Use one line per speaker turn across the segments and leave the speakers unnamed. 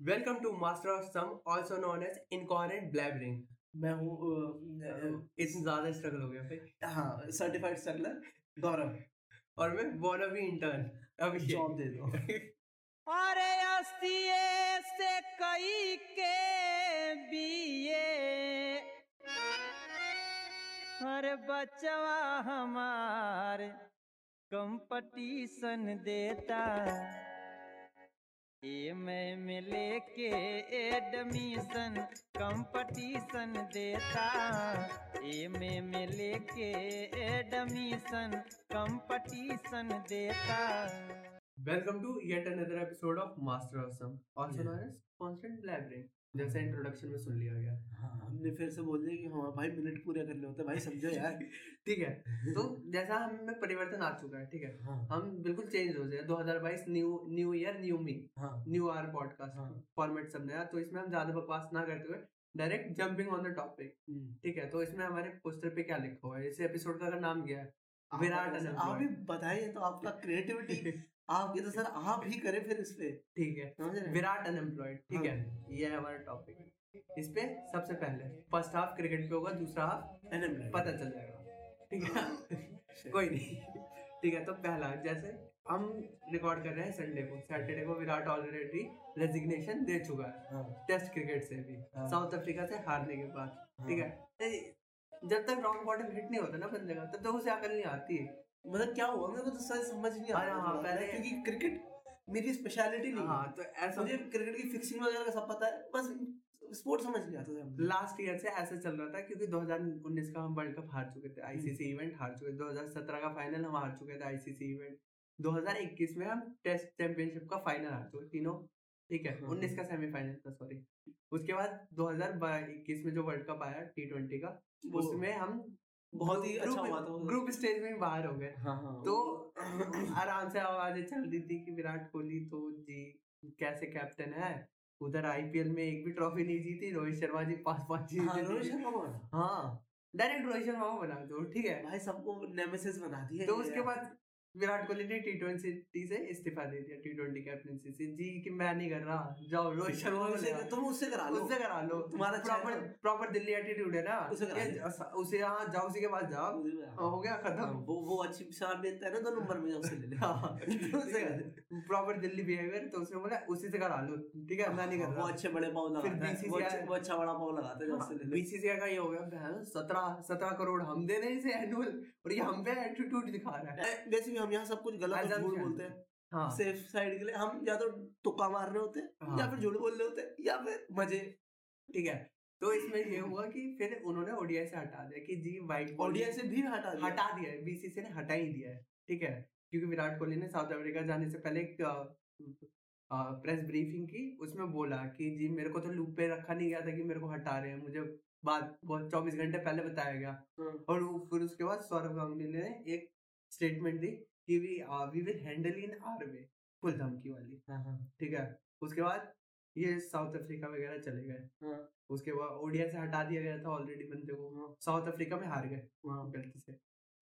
Welcome to Master of Sum, also known as Incoherent Blabbering.
मैं हूँ
इतना ज़्यादा स्ट्रगल हो गया भाई।
हाँ सर्टिफाइड स्ट्रगलर गौरव।
और मैं वांना बी इंटर्न अभी।
जॉब दे दो।
अरे अस्तिये से कई के बीए। अरे बचवा हमार कंपटीशन देता ए मिले के एडमिशन कंपटीशन देता। ए मिले के एडमिशन कंपटीशन देता।
Welcome to yet another episode of master of some also known as constant blabbering जैसे इंट्रोडक्शन में सुन लिया गया।
हाँ हमने फिर से बोल दिया कि हाँ भाई मिनट पूरे करने होते भाई समझो यार।
ठीक है तो जैसा हम में परिवर्तन आ चुका है ठीक है।
हाँ।
हम बिल्कुल चेंज हो जाए। 2022 new new year new me
हाँ।
न्यू आर पॉडकास्ट
हाँ।
फॉर्मेट सब नया। तो इसमें हम ज़्यादा बकवास ना करते हुए direct jumping on the topic. ठीक है तो इसमें हमारे पोस्टर पे क्या लिखा हुआ है? इस एपिसोड का अगर नाम क्या है? विराट
आप ही बताइए तो आपका क्रिएटिविटी आप ये तो सर आप ही करें फिर इस पे।
ठीक है। विराट अनएम्प्लॉयड ठीक है। ये है हमारा टॉपिक इस पे सबसे पहले फ़र्स्ट हाफ़ क्रिकेट पे होगा दूसरा हाफ़
Unemployed।
पता चल जाएगा। ठीक है? कोई नहीं। ठीक है तो पहला जैसे हम रिकॉर्ड कर रहे हैं संडे को सैटरडे को विराट ऑलरेडी रेजिग्नेशन दे चुका है।
हाँ।
टेस्ट क्रिकेट से भी।
हाँ।
साउथ अफ्रीका से हारने के बाद ठीक है? जब तक रॉन्ग बॉटम हिट नहीं होता ना बंदे का तब तक उसे अकल नहीं आती है।
मतलब क्या हुआ? मेरे को तो सर समझ नहीं आ रहा
हाँ, पहले-
क्योंकि क्रिकेट मेरी स्पेशलिटी नहीं है
तो ऐसा
मुझे क्रिकेट की फिक्सिंग वगैरह का सब पता है। बस स्पोर्ट समझ नहीं आता था।
लास्ट ईयर से ऐसा चल रहा था क्योंकि 2019 का हम वर्ल्ड कप हार चुके थे आईसीसी इवेंट हार चुके थे। 2017 का फाइनल हम हार चुके थे आईसीसी इवेंट 2021 में हम टेस्ट चैंपियनशिप का फाइनल हार चुके तीनों। ठीक है
हाँ।
19 का सेमीफाइनल था सॉरी उसके बाद 2021 में जो वर्ल्ड कप आया टी ट्वेंटी का उसमें हम
बहुत ही अच्छा हुआ था
ग्रुप स्टेज में बाहर हो गए।
हाँ हाँ।
तो आराम से आवाज़ें चल रही थी कि विराट कोहली तो जी कैसे कैप्टन है? उधर आईपीएल में एक भी ट्रॉफी नहीं जीती रोहित शर्मा जी पाँच पाँच जीत
हाँ, रोहित शर्मा
हाँ डायरेक्ट रोहित शर्मा को बना दो ठीक है।
भाई सबको नेमेसिस बना दिया
तो उसके बाद विराट कोहली ने टी ट्वेंटी से इस्तीफा दे दिया टी ट्वेंटी कैप्टनसी से। जी कि मैं नहीं कर रहा। जाओ रोहित शर्मा
उसे- तुम उससे करा लो।
उससे करा लो।
तुम्हारा
प्रॉपर प्रॉपर दिल्ली एटीट्यूड है ना?
उसे करा
उसे हाँ जाओ उसी के पास जाओ। हाँ, हो गया
हाँ,
खत्म
वो वो अच्छी शराब देता है ना दो नंबर में उससे ले ले।
हाँ, प्रॉपर दिल्ली बिहेवियर तो उसने बोला उसी से करा लो। ठीक है मैं नहीं कर
वो
रहा।
अच्छे बड़े पाव लगाता है। वो अच्छे- वो बड़ा पाव लगाता है
बीसीसीआई का ये हो गया सत्रह सत्रह करोड़ हम दे रहे हैं इसे एनुअल और ये हम पे एटीट्यूड दिखा रहा है।
हम यहाँ सब कुछ गलत झूठ बोलते हैं।
हाँ।
सेफ़ साइड के लिए हम या तो तुक्का मार रहे होते हैं
हाँ।
या फिर झूठ बोल रहे होते हैं या फिर मज़े।
ठीक है? तो इसमें ये हुआ कि फिर उन्होंने ओडीआई से हटा दिया कि जी वाइट
ऑडियंस से भी हटा दिया।
हटा दिया है। बीसीसी ने हटा ही दिया है। ठीक है? क्योंकि विराट कोहली ने साउथ अफ्रीका जाने से पहले एक प्रेस ब्रीफिंग की। उसमें बोला कि जी मेरे को तो लूप पे रखा नहीं गया था कि मेरे को हटा रहे हैं। मुझे बात बहुत चौबीस घंटे पहले बताया गया।
हाँ।
और फिर उसके बाद सौरभ गांगुली ने एक स्टेटमेंट दी कि we we will handle in our way full धमकी वाली।
हाँ, हाँ,
ठीक है? उसके बाद ये साउथ अफ्रीका वगैरह चले गए।
हाँ,
उसके बाद ओडिया से हटा दिया गया था ऑलरेडी बंदे को। साउथ अफ्रीका में हार गए
वहाँ
गलती से।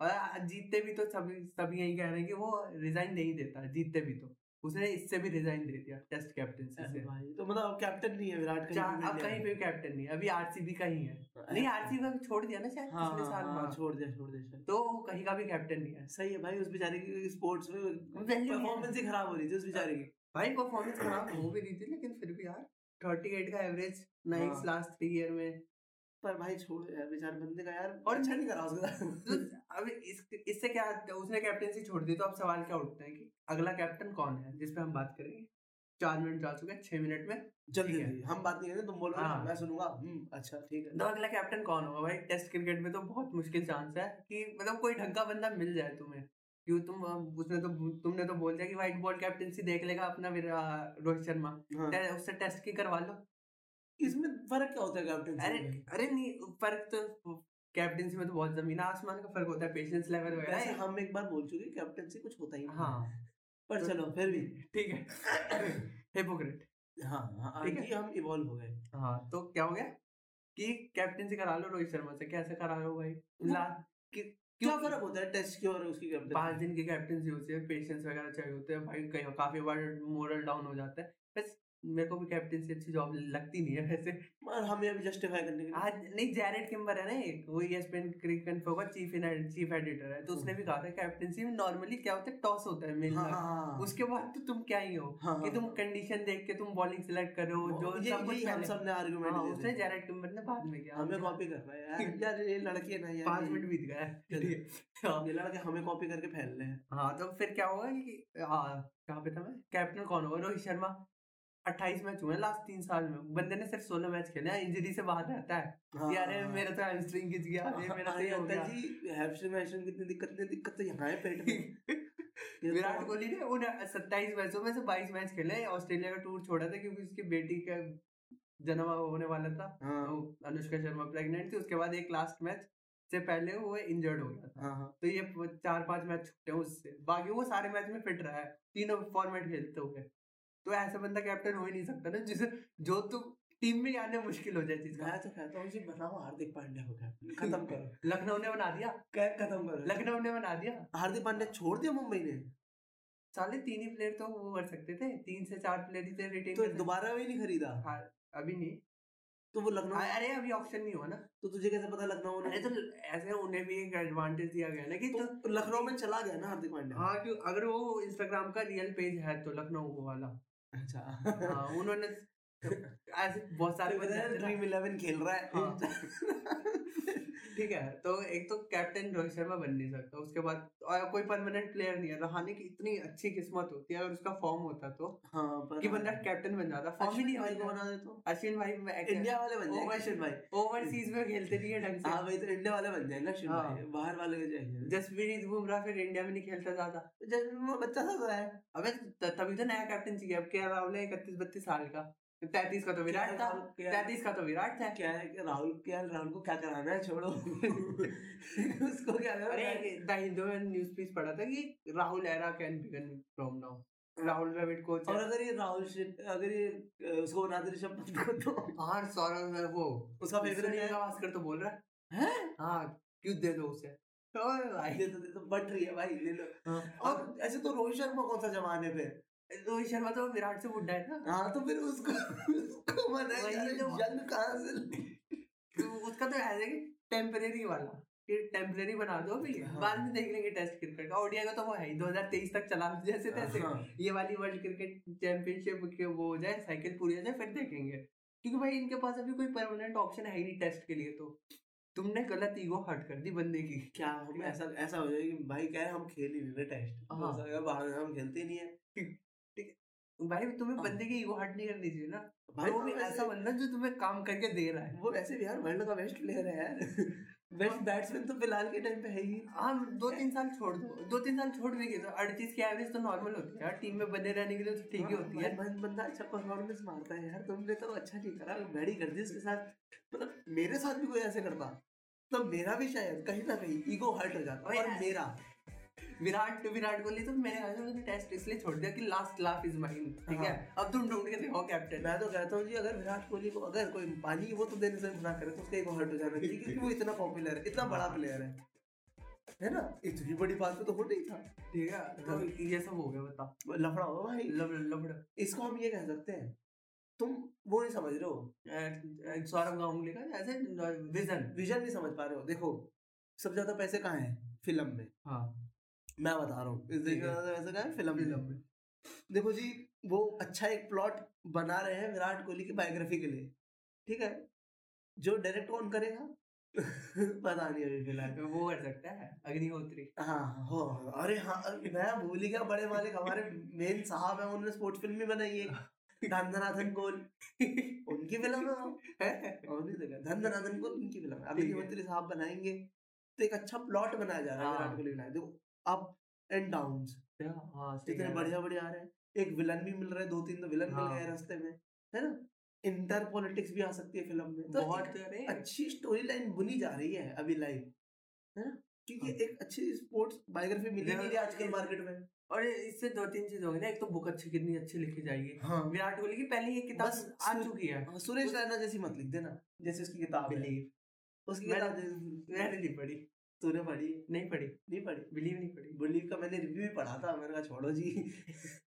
और जीतते भी तो सभी सभी यही कह रहे हैं कि वो रिजाइन नहीं देता जीतते भी तो। उसने इससे भी रिजाइन दे दिया टेस्ट कैप्टनसी से।
तो मतलब कैप्टन नहीं है विराट कहीं
चार
भी
अब कहीं। पे कैप्टन नहीं है अभी आरसीबी का ही है। नहीं आरसीबी का भी छोड़ दिया ना शायद
हाँ
पिछले साल
हाँ, हाँ, छोड़ दिया छोड़ दिया
तो कहीं का भी कैप्टन नहीं है।
सही है भाई उस बेचारे की स्पोर्ट्स में परफॉर्मेंस ही। खराब हो रही थी उस बेचारे की।
भाई परफॉर्मेंस खराब हो भी रही थी लेकिन फिर भी यार 38 का एवरेज नाइन्स
हाँ।
लास्ट थ्री ईयर में
पर भाई छोड़ यार बेचारे बंदे का यार
और
अच्छा नहीं करा उसके।
तो
साथ
अब इस इससे क्या उसने कैप्टनसी छोड़ दी तो अब सवाल क्या उठता है कि अगला कैप्टन कौन है जिस पे हम बात करेंगे? चार मिनट जा चुके छह मिनट में।
जल्दी जल्दी। हम बात नहीं करेंगे तुम बोलो।
हाँ।
मैं सुनूँगा। हम्म अच्छा ठीक है।
तो अगला कैप्टन कौन होगा भाई? टेस्ट क्रिकेट में तो बहुत मुश्किल चांस है कि मतलब कोई ढंग का बंदा मिल जाए तुम्हें। क्यों तुम उसने तो तुमने तो बोल दिया कि व्हाइट बॉल कैप्टनसी देख लेगा अपना रोहित शर्मा।
हाँ।
उससे टेस्ट की करवा लो।
इसमें फ़र्क क्या होता है कैप्टन
अरे अरे नहीं फ़र्क तो कैप्टनसी में तो बहुत ज़मीन आसमान का फ़र्क होता है पेशेंस लेवल वगैरह
हम एक बार बोल चुके कैप्टनसी कुछ होता ही नहीं
हाँ।
पर
तो-
चलो फिर भी।
ठीक है। हिपोक्रेट
हाँ हाँ
ठीक है।
हम इवॉल्व हो गए।
हाँ तो क्या हो गया? कि कैप्टनसी करा लो रोहित शर्मा से। कैसे करा लो भाई? ला कि
क्या फ़र्क होता है? टेस्ट की और उसकी कैप्टन
पाँच दिन की कैप्टनसी होती है पेशेंस वगैरह चाहिए होते हैं भाई कहीं काफ़ी बार मोरल डाउन हो जाता है। बस मेरे को भी कैप्टनसी अच्छी जॉब लगती नहीं है वैसे।
और हमें अभी जस्टिफाई करने के लिए।
आज नहीं जैरेड किम्बर है ना एक वो ESPN क्रिकेट इन्फो का चीफ चीफ एडिटर है। तो उसने भी कहा था कैप्टनसी में नॉर्मली क्या होता है टॉस होता है मिलना
हाँ हाँ हाँ।
उसके बाद तो तुम क्या ही हो
हाँ,
कि
हाँ।
तुम कंडीशन देख के तुम बॉलिंग सिलेक्ट करो जो
ये
सब
यही हम सबने आर्गुमेंट
हाँ, उसने
थे।
जैरेड किम्बर ने बाद में किया।
हमें कॉपी कर रहा है यार। ये लड़के ना यार
पाँच मिनट बीत गया है। है। हाँ,
ये लड़के हमें कॉपी करके फैल रहे हैं।
हाँ तो फिर क्या होगा कि हाँ कहाँ पे था मैं? कैप्टन कौन होगा? रोहित शर्मा। 28 मैच हुए लास्ट तीन साल में। बंदे ने सिर्फ़ 16 मैच खेले हैं इंजरी से बाहर रहता है।
हाँ,
यार मेरा तो हैमस्ट्रिंग खिंच गया अरे मेरा तो
अरे
ये हो गया।
जी हैमस्ट्रिंग कितनी दिक्कत नहीं दिक्कत तो यहाँ है पेट में। तो-
विराट कोहली ने उन 27 मैचों में से 22 मैच खेले ऑस्ट्रेलिया का टूर छोड़ा था क्योंकि उसकी बेटी का जन्म होने वाला था।
हाँ।
तो अनुष्का शर्मा प्रेग्नेंट थी उसके बाद एक लास्ट मैच से पहले वो इंजर्ड हो गया था।
हाँ
तो ये चार पाँच मैच छूटे उससे। बाकी वो सारे मैच में फिट रहा है तीनों फॉर्मेट खेलते हुए। तो ऐसा बंदा कैप्टन हो ही नहीं सकता ना जिसे जो तुम टीम में आने मुश्किल हो जाए चीज़
मैं तो कहता हूँ जी बनाओ हार्दिक पांड्या को कैप्टन खत्म करो।
लखनऊ ने बना दिया।
खत्म करो।
लखनऊ ने बना दिया।
हार्दिक पांड्या छोड़ दिया मुंबई ने?
साले तीन ही प्लेयर तो वो कर सकते थे। तीन से चार प्लेयर ही थे रिटेन
तो दोबारा भी नहीं खरीदा?
हाँ अभी नहीं।
तो वो लखनऊ
अरे अभी ऑप्शन नहीं हुआ ना।
तो तुझे कैसे पता लखनऊ
अरे तो ऐसे उन्हें भी एक एडवांटेज दिया गया ना कि तो
तो लखनऊ में चला गया ना हार्दिक पांड्या?
हाँ क्यों? अगर वो इंस्टाग्राम का रियल पेज है तो लखनऊ वाला।
अच्छा।
हाँ उन्होंने ऐसे बहुत सारे हैं
ड्रीम इलेवन खेल रहा है।
हाँ। ठीक है तो एक तो कैप्टन रोहित शर्मा बन नहीं सकता उसके बाद और कोई परमानेंट प्लेयर नहीं है। रहाने की इतनी अच्छी किस्मत होती है अगर उसका फॉर्म होता तो।
हाँ पर
कि बंदा कैप्टन बन जाता। फॉर्म ही नहीं
भाई को बना दे तो?
अश्विन भाई
इंडिया वाले बन जाएँगे।
ओवर-
अश्विन भाई
ओवरसीज में खेलते नहीं है ढंग से।
हाँ भाई तो इंडिया वाले बन जाएँगे अश्विन
हाँ।
भाई बाहर वाले को चाहिए।
जसप्रीत बुमराह फिर इंडिया में नहीं खेलता ज़्यादा।
वो बच्चा सा तो है।
अबे तभी तो नया कैप्टन चाहिए अब के राहुल है इकतीस बत्तीस साल का। तैतीस का तो विराट था। तैतीस का तो विराट था।
क्या है कि राहुल क्या राहुल को क्या कराना है छोड़ो। उसको क्या करना
अरे
है
द हिंदू में न्यूज़ पीस पढ़ा था कि Rahul era can begin from now Rahul Dravid coach
और अगर ये राहुल अगर ये उसको बना दे ऋषभ पंत को तो
हाँ सौरभ है वो।
उसका फेवरेट है।
गावस्कर तो बोल रहा
हैं?
है? हाँ क्यों दे दो उसे? ओए भाई
दे दो दे दो बट रही है भाई ले लो
हाँ,
और ऐसे तो रोहित शर्मा कौन सा जमाने पे
रोहित शर्मा तो विराट से बुढ़ा है ना।
हाँ तो फिर उसको उसको। जंग कहाँ से
तो उसका तो ऐसे टेम्परेरी वाला। टेम्परेरी बना दो भी
हाँ।
बाद में देख लेंगे टेस्ट क्रिकेट का। ओडिया का तो वो है ही 2023 तक चला जैसे तैसे।
हाँ।
ये वाली वर्ल्ड क्रिकेट चैंपियनशिप के वो हो जाए साइकिल पूरी हो जाए फिर देखेंगे। क्योंकि भाई इनके पास अभी कोई परमानेंट ऑप्शन है ही नहीं टेस्ट के लिए तो। तुमने गलत ईगो हट कर दी बंदे की।
क्या हम ऐसा ऐसा हो जाएगा भाई कह रहे हम खेल ही नहीं रहे टेस्ट
हाँ।
हो है बाहर हम खेलते नहीं है।
भाई तुम्हें
हाँ।
बंदे की ईगो हट नहीं करनी चाहिए ना।
भाई
वो भी ऐसा बंदा जो तुम्हें काम करके दे रहा है।
वो वैसे भी यार वर्ल्ड का बेस्ट प्लेयर है यार। बेस्ट बैट्समैन तो फ़िलहाल के टाइम पे है ही।
हाँ दो तीन साल छोड़ दो दो तीन साल छोड़ भी गए तो अड़तीस की एवरेज तो नॉर्मल होती है यार। टीम में बने रहने के लिए तो ठीक ही होती है।
बंदा अच्छा परफॉर्मेंस मारता है यार। तुमने तो अच्छा नहीं करा गाड़ी कर दी उसके साथ। मतलब मेरे साथ भी कोई ऐसे करता तो मेरा भी शायद कहीं ना कहीं ईगो हर्ट हो जाता और मेरा।
विराट विराट कोहली तो मेरे ख्याल से टेस्ट इसलिए छोड़ दिया कि लास्ट लाफ इज़ माइन ठीक है?
हाँ।
अब तुम ढूंढ के देखो कैप्टन
मैं तो कहता हूँ जी अगर विराट कोहली को अगर कोई पानी वो तो देने से मना करे तो उसका ईगो हर्ट हो जाना चाहिए क्योंकि वो इतना पॉपुलर है इतना बड़ा प्लेयर है। है ना? इतनी बड़ी बात तो हो नहीं था।
ठीक है? तो ये सब हो गया बता।
लफड़ा हो भाई।
लब लबड़
इसको हम ये कह सकते हैं तुम वो नहीं समझ रहे हो।
सौरभ गांगुली का ऐसे विजन
विजन नहीं समझ पा रहे हो। देखो सबसे ज़्यादा पैसे कहाँ हैं? फ़िल्म में।
हाँ।
मैं बता रहा हूँ। इस देश
ठीक
में
है।
ज़्यादा पैसे कहाँ हैं फ़िल्म
फ़िल्म
में। देखो जी वो अच्छा एक प्लॉट बना रहे हैं विराट कोहली की बायोग्राफी के लिए। ठीक है? जो डायरेक्ट कौन करेगा? पता नहीं अभी फ़िलहाल
तो वो कर सकता है अग्निहोत्री।
हाँ हो अरे हाँ मैं भूल ही गया बड़े मालिक हमारे मेन साहब है उन्होंने स्पोर्ट्स फ़िल्म भी बनाई है। धनधनाथन गोल। उनकी फ़िल्म है। और नहीं देखा धनधनाथन गोल उनकी फ़िल्म है।
है।
मंत्री साहब बनाएँगे। तो एक अच्छा प्लॉट बनाया जा रहा है
हाँ।
विराट कोहली बनाया देखो अप एंड डाउन्स
हाँ
इतने बढ़िया बढ़िया आ रहे हैं। एक विलन भी मिल रहा है दो तीन तो विलन मिल
हाँ।
गए रास्ते में है ना? इंटर पॉलिटिक्स भी आ सकती है फ़िल्म में। तो
बहुत
अच्छी स्टोरी लाइन बुनी जा रही है अभी लाइव है ना? क्योंकि
हाँ।
एक अच्छी स्पोर्ट्स बायोग्राफी मिली नहीं आजकल मार्केट में।
और इससे दो तीन चीज़ होगी ना एक तो बुक अच्छी कितनी अच्छी लिखी जाएगी।
हाँ।
विराट कोहली की पहली ये किताब आ चुकी है।
हाँ, सुरेश रैना जैसी मत लिख देना जैसे उसकी किताब है।
बिलीव।
उसकी किताब
मैंने नहीं पढ़ी।
तूने पढ़ी?
नहीं पढ़ी।
नहीं पढ़ी?
बिलीव नहीं पढ़ी।
बुलीव का मैंने रिव्यू भी पढ़ा था मैंने कहा छोड़ो जी।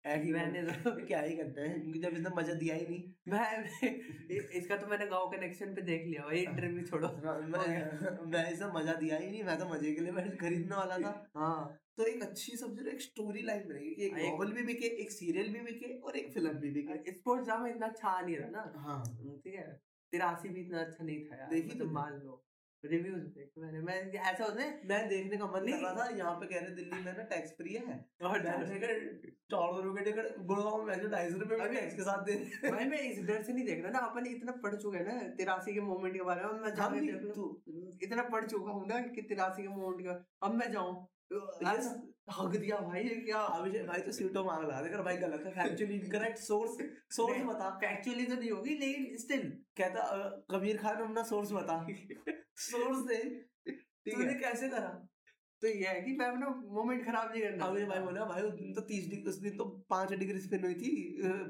ही
मैंने तो
क्या ही करना है? जब इसने मज़ा दिया ही नहीं।
मैं इसका तो मैंने गाँव कनेक्शन पे देख लिया भाई इंटरव्यू छोड़ो।
हाँ, मैं मैं इसे मज़ा दिया ही नहीं मैं तो मज़े के लिए मैं खरीदने वाला था।
हाँ।
तो एक अच्छी समझो एक स्टोरी लाइन बनेगी एक
हाँ,
नॉवल भी बिके एक सीरियल भी बिके और एक फ़िल्म भी बिके।
स्पोर्ट्स ड्रामा इतना अच्छा नहीं रहा ना।
हाँ।
ठीक है तिरासी भी इतना अच्छा नहीं था यार
देखी
मतलब
तुमने?
मान लो। रिव्यूज़ देखे मैंने मैं ऐसा होता है
मैं देखने का मन कर रहा था यहाँ पे कह रहे दिल्ली में ना टैक्स फ्री है।
और
चार सौ रुपए टिकट गुड़गांव में ढाई सौ रुपए टैक्स के साथ दे
भाई मैं इस डर से नहीं देख रहा ना अपन इतना पढ़ चुके हैं ना तिरासी के मोमेंट के बारे में मैं
तो
इतना पढ़ चुका हूँ ना कि तिरासी के मोमेंट का अब मैं जाऊँ. हक दिया भाई ये क्या
अभिषेक? भाई तो सीटों मांग रहा था भाई गलत है फैक्चुअली इनकरेक्ट सोर्स सोर्स बता।
फैक्चुअली तो नहीं होगी लेकिन स्टिल
कहता कबीर खान अपना सोर्स बता। सोर्स दे तूने कैसे करा?
तो ये है कि मैं अपना मोमेंट खराब नहीं करना
अभी भाई बोला भाई उस दिन तो तीस डिग्री उस दिन तो पाँच डिग्री स्पिन हुई थी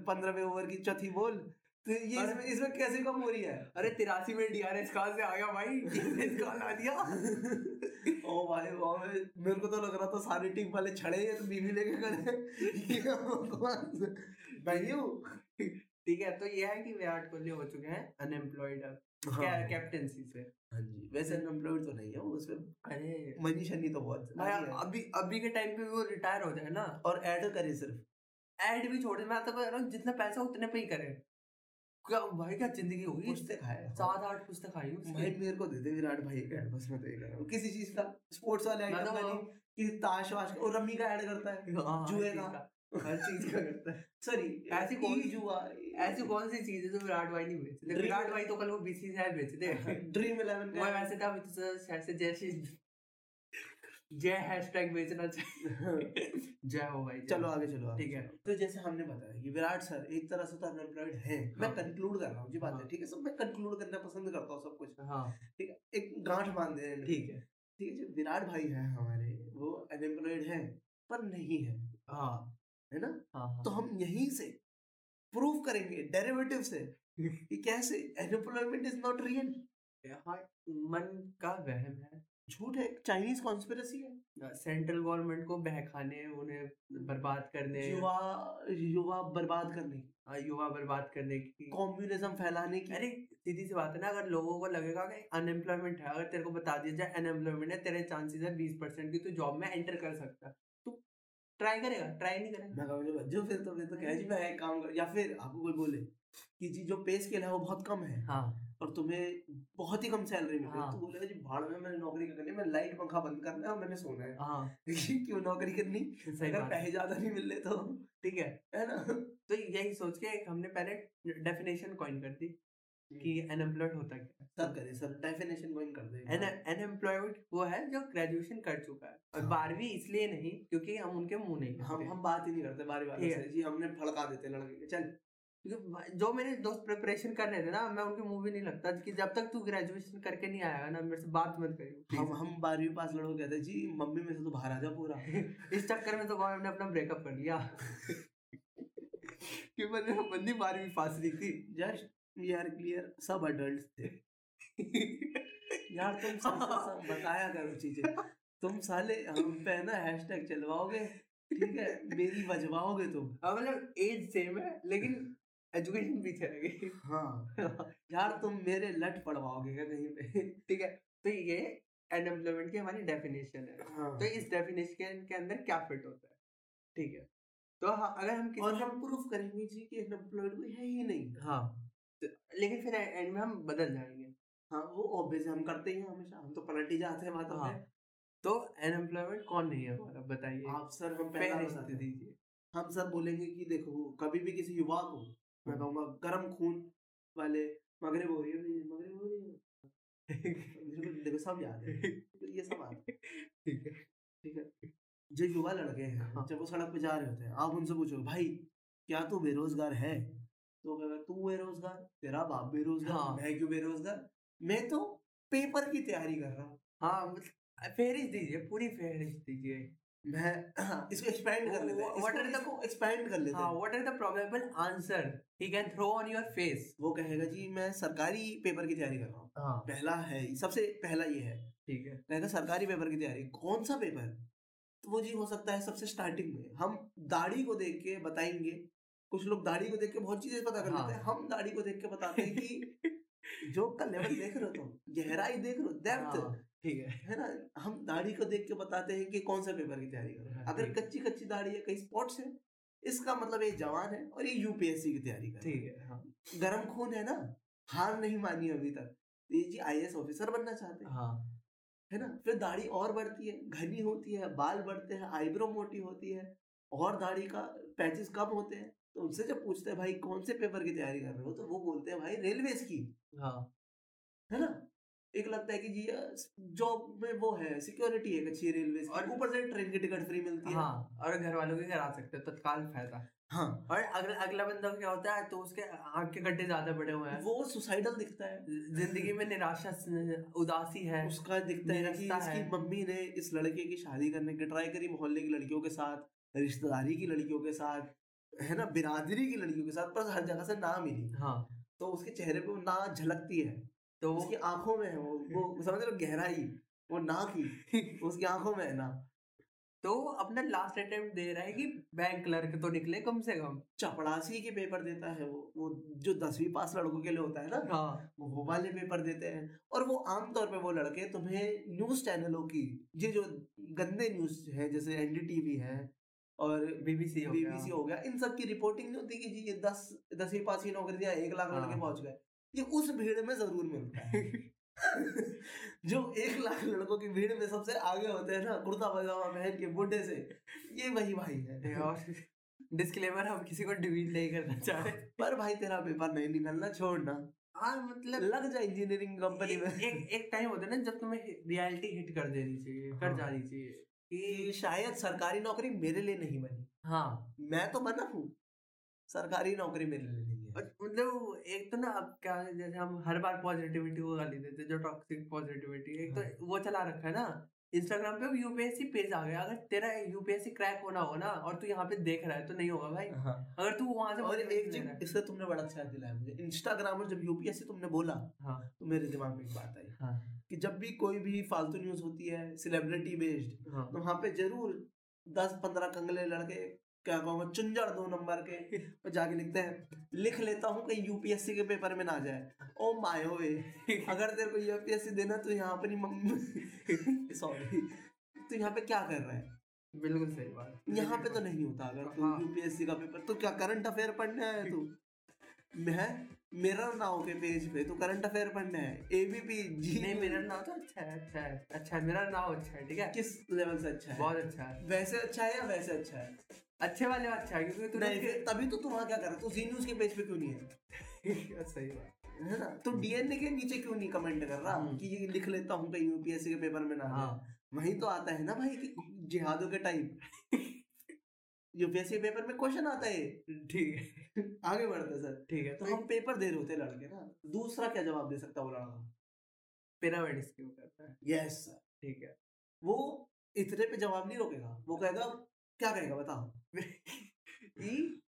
पंद्रहवें ओवर की चौथी बॉल तो ये इसमें इसमें कैसे कम हो रही है?
अरे तिरासी में डीआरएस कहाँ से आ गया भाई? डीआरएस कहाँ ला दिया?
ओ भाई ओ मेरे को तो लग रहा था सारी टीम वाले छड़े हैं तो बीवी लेके खड़े भाई
ठीक है तो ये है कि विराट कोहली हो चुके हैं अनएम्प्लॉयड अब। कैप्टेंसी से।
हाँ जी। वैसे अनएम्प्लॉयड तो नहीं है वो उसमें
अरे
मनी शनी तो बहुत
भाई अभी अभी के टाइम पे वो रिटायर हो जाए ना।
और ऐड करे सिर्फ़।
एड भी छोड़ दे मैं तो कह रहा हूँ जितना पैसा उतने पे ही करे। क्या भाई क्या ज़िंदगी होगी
पुस्तक खाया
सात आठ पुस्तक आई उसकी।
भाई मेरे को दे दे विराट भाई का ऐड बस मैं तो ये कर रहा हूँ। किसी चीज़ का स्पोर्ट्स वाले
मैं
आइटम
तो
का नहीं। कि ताश वाश का और रम्मी का ऐड करता है।
हाँ,
जुए का।
हर चीज़ का करता है।
सॉरी
ऐसी कौन सी-
जुआ
ऐसी कौन सी चीज़ है जो विराट भाई नहीं बेचते? विराट भाई तो कल वो बीसीसीआई बेचते
ड्रीम इलेवन का
वैसे था अभी तो शायद से जय हैशटैग बेचना चाहिए जय हो भाई
चलो आगे चलो
ठीक है।
तो जैसे हमने बताया कि विराट सर एक तरह से तो अनएम्प्लॉयड है। मैं
हाँ।
कंक्लूड कर रहा हूँ जी बात है
हाँ।
ठीक है? सब मैं कंक्लूड करना पसंद करता हूँ सब कुछ।
हाँ।
ठीक है एक गांठ बाँध दे
ठीक है।
ठीक है जो विराट भाई है हमारे वो अनएम्प्लॉयड है पर नहीं है।
हाँ।
है ना?
हाँ हाँ।
तो हम यहीं से प्रूव करेंगे डेरिवेटिव से कि कैसे? अनएम्प्लॉयमेंट इज़ नॉट रियल
हाँ मन का वहम है।
झूठ है? चाइनीज़ कॉन्स्पिरसी है?
सेंट्रल गवर्नमेंट को बहकाने उन्हें बर्बाद करने।
युवा युवा बर्बाद करने।
हाँ, युवा बर्बाद करने की।
कम्युनिज्म फैलाने की।
अरे सीधी सी बात है ना अगर लोगों को लगेगा कि अनएम्प्लॉयमेंट है अगर तेरे को बता दिया जाए अनएम्प्लॉयमेंट है तेरे चांसेस है बीस परसेंट की तू जॉब में एंटर कर सकता। है तू ट्राई करेगा ट्राई नहीं करेगा।
मैं कहूँगा जो फिर तो फिर तो कह जी मैं काम कर या फिर आपको कोई बोले कि जी जो पे स्केल है वो बहुत कम है।
हाँ।
और तुम्हें बहुत ही कम सैलरी मिल रही है।
हाँ।
तो बोलेगा जी भाड़ में मैंने नौकरी करनी है मैं लाइट पंखा बंद करना है और मैंने सोना है।
हाँ।
क्यों नौकरी करनी? अगर पैसे ज़्यादा नहीं मिल रहे तो।
ठीक है।
है ना?
तो यही सोच के हमने पहले डेफिनेशन कॉइन कर दी कि अनएम्प्लॉयड होता क्या है।
सर करे सर डेफिनेशन कोई कर दे
अनएम्प्लॉयड वो है जो ग्रेजुएशन कर चुका है और
हाँ।
बारहवीं इसलिए नहीं क्योंकि हम उनके मुँह नहीं
हम हम बात ही नहीं करते बारी बारी से। जी हमने फड़का देते लड़के चल।
क्योंकि जो मेरे दोस्त प्रिपरेशन कर रहे थे ना मैं उनके मुँह भी नहीं लगता कि जब तक तू ग्रेजुएशन करके नहीं आएगा ना मेरे से बात मत करियो।
हम हम बारहवीं पास लड़को कहते जी मम्मी में से तो बाहर आ जा पूरा।
इस चक्कर में तो गौरव ने अपना ब्रेकअप कर लिया। कि मैंने बंदी बारहवीं पास नहीं थी।
जस्ट वी आर क्लियर सब अडल्ट थे। यार तुम सब सब बताया करो चीज़ें। तुम साले हम पे ना हैशटैग चलवाओगे ठीक है? मेरी बजवाओगे तुम।
हाँ, मतलब एज सेम है लेकिन एजुकेशन पीछे रह गई।
हाँ। यार तुम मेरे लट पड़वाओगे कहीं पे?
ठीक है तो ये अनएम्प्लॉयमेंट की हमारी डेफिनेशन है।
हाँ।
तो इस डेफिनेशन के अंदर क्या फिट होता है? ठीक है तो हाँ, अगर हम
और हम प्रूफ करेंगे जी कि अनएम्प्लॉयड कोई है ही नहीं।
हाँ तो, लेकिन फिर एंड में हम बदल जाएँगे।
हाँ वो ऑब्वियस हम करते ही हैं हमेशा। हम तो पलट ही जाते हैं बातों
हाँ। तो अनएम्प्लॉयमेंट कौन नहीं है हमारा बताइए।
आप सर हम पहला।
दीजिए।
हम सर बोलेंगे कि देखो कभी भी किसी युवा को मैं कहूँगा गर्म खून वाले मगरब हो रही है मगरब हो रही है। को देखो सब याद है। तो ये सब बात
ठीक है।
ठीक है? जो युवा लड़के हैं
हाँ।
जब वो सड़क पे जा रहे होते हैं आप उनसे पूछो भाई क्या तू बेरोजगार है? तो कहेगा तू बेरोजगार तेरा बाप बेरोजगार
हाँ।
मैं क्यों बेरोजगार? मैं तो पेपर की तैयारी कर रहा हूँ।
हाँ मतलब फहरिस्त दीजिए पूरी फहरिस्त दीजिए।
मैं इसको एक्सपैंड कर लेते हैं
What are
इसको,
the-
एक्सपैंड कर लेते
हाँ
हैं।
What are the probable answer he can throw on your face
वो कहेगा जी मैं सरकारी पेपर की तैयारी कर रहा हूँ।
हाँ।
पहला है सबसे पहला ये है।
ठीक है।
कहेगा सरकारी पेपर की तैयारी कौन सा पेपर तो वो जी हो सकता है सबसे स्टार्टिंग में। हम दाढ़ी को देख के बताएँगे। कुछ लोग दाढ़ी को देख के बहुत चीज़ें पता कर
हाँ।
लेते हैं। हम दाढ़ी को देख के बताते हैं कि जोक का लेवल देख रहे हो तुम गहराई देख रहे हो डेप्थ
हाँ, ठीक है।
है ना? हम दाढ़ी को देख के बताते हैं कि कौन सा पेपर की तैयारी कर हैं। अगर कच्ची कच्ची दाढ़ी है कई स्पॉट्स है इसका मतलब ये जवान है और ये यूपीएससी की तैयारी कर
ठीक है। हाँ
गर्म खून है ना? हार नहीं मानी अभी तक। ये जी आईएएस ऑफिसर बनना चाहते हैं।
हाँ।
है ना? फिर दाढ़ी और बढ़ती है घनी होती है बाल बढ़ते हैं आईब्रो मोटी होती है और दाढ़ी का पैचेस कम होते हैं। तो उनसे जब पूछते हैं भाई कौन से पेपर की तैयारी कर रहे हो? तो वो बोलते हैं भाई रेलवेज की।
हाँ।
है ना? एक लगता है कि जी जॉब में वो है सिक्योरिटी है अच्छी रेलवे और ऊपर से ट्रेन की टिकट फ्री मिलती है।
हाँ और घर वालों के करा सकते हैं तत्काल फ़ायदा।
हाँ।
और अगला अगला बंदा क्या होता है तो उसके आँख के गड्ढे ज़्यादा बड़े हुए हैं।
वो सुसाइडल दिखता है।
ज़िंदगी में निराशा उदासी है
उसका दिखता है कि इसकी मम्मी ने इस लड़के की शादी करने की ट्राई करी मोहल्ले की लड़कियों के साथ रिश्तेदारी की लड़कियों के साथ। है ना बिरादरी की लड़कियों के साथ पर हर जगह से ना मिली।
हाँ।
तो उसके चेहरे पे वो ना झलकती है।
तो
उसकी आँखों में है वो वो समझ हो गहराई वो ना की उसकी आँखों में है ना।
तो अपना लास्ट अटेम्प्ट दे रहा है कि बैंक क्लर्क तो निकले कम से कम।
चपड़ासी के पेपर देता है वो वो जो दसवीं पास लड़कों के लिए होता है ना
हाँ।
वो वो वाले पेपर देते हैं। और वो आमतौर पे वो लड़के तुम्हें न्यूज़ चैनलों की ये जो गंदे न्यूज़ है जैसे एनडीटीवी है और
बीबीसी हो गया।
बीबीसी हो गया। इन सब की रिपोर्टिंग नहीं होती कि जी ये दस दसवीं पास की नौकरी दिया एक लाख लड़के
हाँ।
पहुँच गए। ये उस भीड़ में ज़रूर मिलता है। जो एक लाख लड़कों की भीड़ में सबसे आगे होते हैं ना कुर्ता पजामा पहन के बुढ़े से ये वही भाई है।
और डिस्क्लेमर हम किसी को डिवीट नहीं करना चाहते
पर भाई तेरा पेपर नहीं निकलना छोड़ना
हाँ मतलब
लग जाए इंजीनियरिंग कंपनी में।
एक एक- एक टाइम होता है ना जब तुम्हें रियलिटी हिट कर देनी चाहिए कर
हाँ।
जानी चाहिए।
कि शायद सरकारी नौकरी मेरे लिए नहीं बनी।
हाँ।
मैं तो बना हूँ। सरकारी नौकरी मेरे लिए नहीं है।
मतलब एक तो ना अब क्या जैसे हम हर बार पॉजिटिविटी को गाली देते जो टॉक्सिक पॉजिटिविटी एक
हाँ।
तो वो चला रखा है ना इंस्टाग्राम पे यूपीएससी पेज आ गया। अगर तेरा यूपीएससी क्रैक होना हो ना और तू यहाँ पे देख रहा है तो नहीं होगा भाई।
हाँ।
अगर तू वहाँ से
और एक चीज़ इससे तुमने बड़ा अच्छा दिलाया मुझे इंस्टाग्राम और जब यूपीएससी तुमने बोला
हाँ।
तो मेरे दिमाग में एक बात आई।
हाँ।
कि जब भी कोई भी फालतू न्यूज़ होती है सेलिब्रिटी बेस्ड
हाँ।
तो वहाँ पे ज़रूर दस पंद्रह कंगले लड़के क्या कहूँगा चुंजड़ दो नंबर के और जाके लिखते हैं लिख लेता हूँ कहीं यूपीएससी के पेपर में ना जाए। ओ मायो वे अगर तेरे को यूपीएससी देना तो यहाँ पर मम्मी सॉरी तो यहाँ पे क्या कर रहा है?
बिल्कुल सही बात
यहाँ पे तो नहीं होता अगर
हाँ।
यूपीएससी का पेपर तो क्या करंट अफेयर पढ़ने आया तू? मैं? मेरा नाव के पेज पे तो करंट अफेयर पढ़ने है। एबीपी जी।
नहीं मेरा नाम तो अच्छा है अच्छा है अच्छा है। मेरा नाम अच्छा है ठीक है?
किस लेवल से अच्छा है?
बहुत अच्छा है।
वैसे अच्छा है या वैसे अच्छा है?
अच्छे वाले अच्छा है क्योंकि तूने
नहीं तभी तो तुम वहाँ क्या कर? रहे हो तू जी न्यूज़ के पेज पे क्यों नहीं है?
सही बात।
है ना? तू डीएनए के नीचे क्यों नहीं कमेंट कर रहा?
हम्म।
कि ये लिख लेता हूँ कहीं यूपीएससी के पेपर में ना
हाँ
हाँ। वहीं तो आता है ना भाई कि जिहादों के टाइप यूपीएससी पेपर में क्वेश्चन आता है।
ठीक है।
आगे बढ़ते सर।
ठीक है
तो
तो
हम पेपर दे रहे होते लड़के ना दूसरा क्या जवाब दे सकता वो लड़का?
पिरामिड स्कीम करता है।
यस सर
ठीक है
वो इतने पे जवाब नहीं रोकेगा वो कहेगा क्या कहेगा बताओ?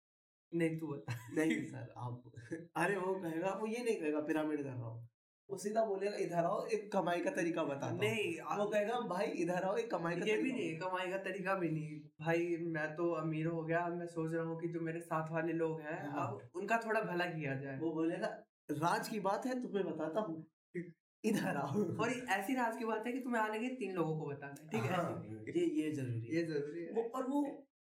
नहीं तू बता।
नहीं सर आप अरे वो कहेगा वो ये नहीं कहेगा पिरामिड कर रहा हूँ। वो सीधा बोलेगा इधर आओ एक कमाई का तरीका बता
नहीं
वो
आप-
कहेगा भाई इधर आओ एक कमाई का
ये भी नहीं कमाई का तरीका भी नहीं। भाई मैं तो अमीर हो गया मैं सोच रहा हूँ कि जो मेरे साथ वाले लोग हैं
हाँ।
अब उनका थोड़ा भला किया जाए।
वो बोलेगा राज की बात है तुम्हें बताता हूँ इधर आओ।
और ऐसी राज की बात है कि तुम्हें आने के तीन लोगों को बताना है ठीक है?
हाँ, ये ये ज़रूरी
ये ज़रूरी है।
वो और वो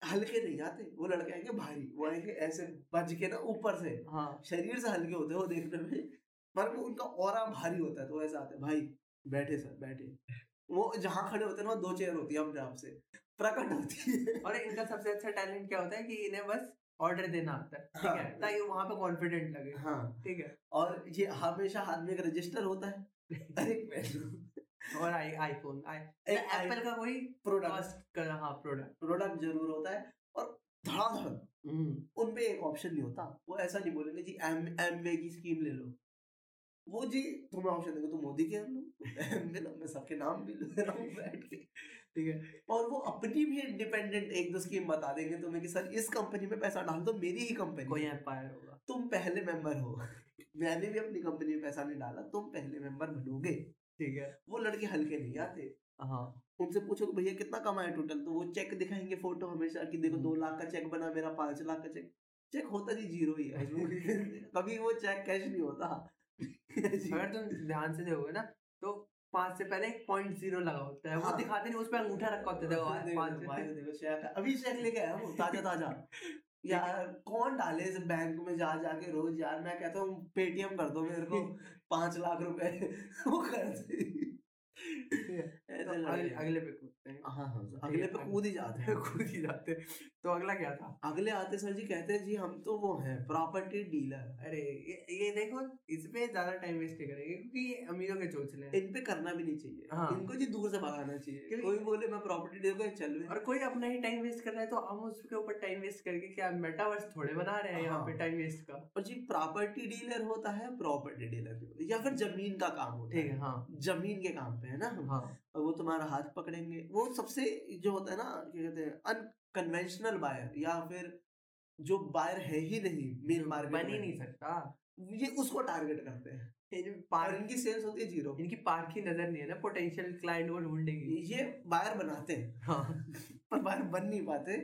हल्के नहीं आते वो लड़के आएँगे भारी वो आएँगे ऐसे बज के ना ऊपर से।
हाँ।
शरीर से हल्के होते हैं वो देखने में। पर वो उनका और भारी होता है तो ऐसा आते हैं भाई बैठे सर बैठे। वो जहाँ खड़े होते हैं ना दो चेयर होती है अपने आप से प्रकट होती है।
और इनका सबसे अच्छा टैलेंट क्या होता है कि इन्हें बस ऑर्डर देना आता है ठीक है
हाँ।
ताकि वहाँ पे कॉन्फिडेंट लगे
हाँ।
ठीक है।
और ये हमेशा हाथ में एक रजिस्टर होता है। अरे
और आई आईफोन आई एप्पल का कोई
प्रोडक्ट
हाँ प्रोडक्ट
प्रोडक्ट ज़रूर होता है और धड़ाधड़ उनपे एक ऑप्शन नहीं होता। वो ऐसा नहीं बोलेंगे जी एम एम वे की स्कीम ले लो। वो जी तुम्हें ऑप्शन देंगे तुम मोदी के लो एम लो मैं सबके नाम भी ले रहा हूँ बैठ के।
ठीक है?
और वो अपनी भी इंडिपेंडेंट एक दो स्कीम बता देंगे तुम्हें कि सर इस कंपनी में पैसा डाल दो मेरी ही कंपनी
कोई एम्पायर होगा।
तुम पहले मेंबर हो। मैंने भी अपनी कंपनी में पैसा नहीं डाला तुम पहले मेंबर बनोगे।
ठीक है?
वो लड़के हल्के नहीं आते।
हाँ।
उनसे पूछो कि भैया कितना कमाए टोटल तो वो चेक दिखाएँगे फ़ोटो हमेशा कि देखो दो लाख का चेक बना मेरा पाँच लाख का चेक चेक होता जी ज़ीरो ही है। कभी वो चेक कैश नहीं होता।
अगर तुम ध्यान से देखोगे ना तो पाँच से पहले एक पॉइंट ज़ीरो लगा होता है। वो
हाँ।
दिखाते नहीं उस पर अंगूठा रखा होता है। पाँच।
अभी चेक लेके आया वो ताज़ा ताज़ा। यार कौन डाले इस बैंक में जा जाके रोज? यार मैं कहता हूँ पेटीएम कर दो मेरे को। पाँच लाख रुपए। वो कर दे।
तो अगले अगले पे कूदते हैं
हाँ हाँ अगले पे कूद ही जाते हैं
कूद ही जाते हैं। तो अगला क्या था?
अगले आते सर जी कहते हैं जी हम तो वो हैं प्रॉपर्टी डीलर।
अरे ये, ये देखो इस पे ज़्यादा टाइम वेस्ट नहीं करेंगे क्योंकि ये अमीरों के चोचले हैं।
इन पे करना भी नहीं चाहिए।
हाँ।
इनको जी दूर से भगाना चाहिए। कोई बोले मैं प्रॉपर्टी डीलर को चल
और कोई अपना ही टाइम वेस्ट कर रहा है तो हम उसके ऊपर टाइम वेस्ट करके क्या मेटावर्स थोड़े बना रहे हैं यहाँ
हाँ।
पे टाइम वेस्ट का?
और जी प्रॉपर्टी डीलर होता है प्रॉपर्टी डीलर या फिर ज़मीन का काम होता
ठीक है।
है
हाँ।
ज़मीन के काम पे है ना?
हाँ।
और वो तुम्हारा हाथ पकड़ेंगे। वो सबसे जो होता है ना क्या कहते हैं अनकन्वेंशनल बायर या फिर जो बायर है ही नहीं मेन मार्केट
बन ही नहीं सकता।
ये उसको टारगेट करते हैं।
पार्क
इनकी सेल्स होती है ज़ीरो
इनकी पार्क की नज़र नहीं है ना पोटेंशियल क्लाइंट को ढूँढने की
ये बायर बनाते हैं।
हाँ।
पर बायर बन नहीं पाते।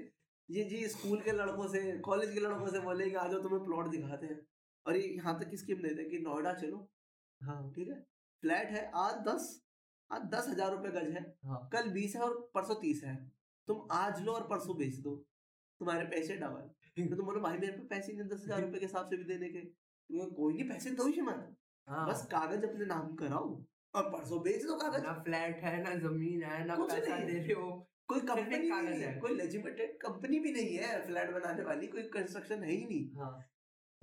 ये जी स्कूल के लड़कों से कॉलेज के लड़कों से बोले कि आ जाओ तुम्हें प्लॉट दिखाते हैं। और ये यहाँ तक की स्कीम देते हैं कि नोएडा चलो।
हाँ
ठीक है? फ्लैट है आज दस। आज दस हज़ार रुपए गज है।
हाँ।
कल बीस है और परसों तीस है। तुम आज लो और परसों बेच दो। तुम्हारे पैसे डबल। तो तुम बोलो भाई मेरे पे पैसे नहीं दस हज़ार रुपए के हिसाब से भी देने के। कोई नहीं पैसे दो ही मत।
हाँ।
बस कागज़ अपने नाम कराओ और परसों बेच दो कागज़।
ना फ्लैट है ना ज़मीन है ना
कुछ
पैसा
नहीं।
दे रहे हो।
कोई कंपनी नहीं है।
है।
कोई लेजिटिमेटेड कंपनी भी नहीं है फ्लैट बनाने वाली। कोई कंस्ट्रक्शन है ही नहीं।
हाँ।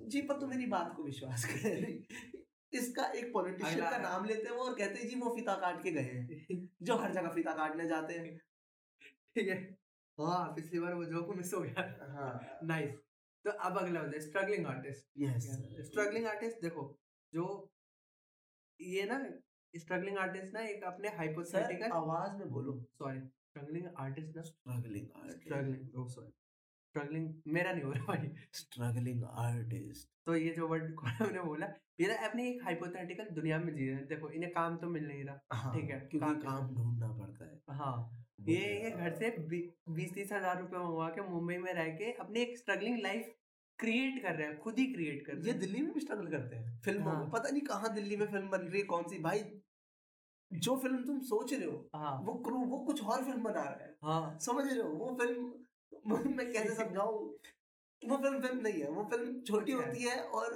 जी पर तुम मेरी बात को विश्वास कर। इसका एक पॉलिटिशियन का नाम लेते हैं वो और कहते हैं जी वो फीता काट के गए हैं। जो हर जगह फीता काटने जाते हैं।
ठीक है। हाँ पिछली बार वो जोक मिस हो गया
हाँ।
नाइस। तो अब अगला है struggling artist.
Yes.
Struggling artist देखो जो ये ना स्ट्रगलिंग आर्टिस्ट ना एक अपने हाइपोथेटिकल
आवाज़ में बोलो।
सॉरी स्ट्रगलिंग आर्टिस्ट ना
struggling
struggling oh sorry. Struggling मेरा नहीं हो रहा भाई।
स्ट्रगलिंग आर्टिस्ट
तो ये जो वर्ड हमने बोला ये ना अपनी एक हाइपोथेटिकल दुनिया में जी रहे हैं। देखो इन्हें काम तो मिल नहीं रहा
हाँ
ठीक है,
क्योंकि
काम-
काम ढूंढना पड़ता है।
हाँ ये ये घर से बीस तीस हज़ार रुपए मंगवा के मुंबई में रह के अपनी एक स्ट्रगलिंग लाइफ क्रिएट कर रहे हैं खुद ही क्रिएट कर रहे हैं।
ये दिल्ली में भी स्ट्रगल करते हैं फ़िल्म
हाँ।
पता नहीं कहाँ दिल्ली में फ़िल्म बन रही है कौन सी? भाई जो फ़िल्म तुम सोच रहे हो
हाँ।
वो क्रू वो कुछ और फ़िल्म बना रहा है।
हाँ।
समझ रहे हो? वो फ़िल्म मैं कैसे समझाऊं? वो फ़िल्म फ़िल्म नहीं है वो फ़िल्म छोटी होती है और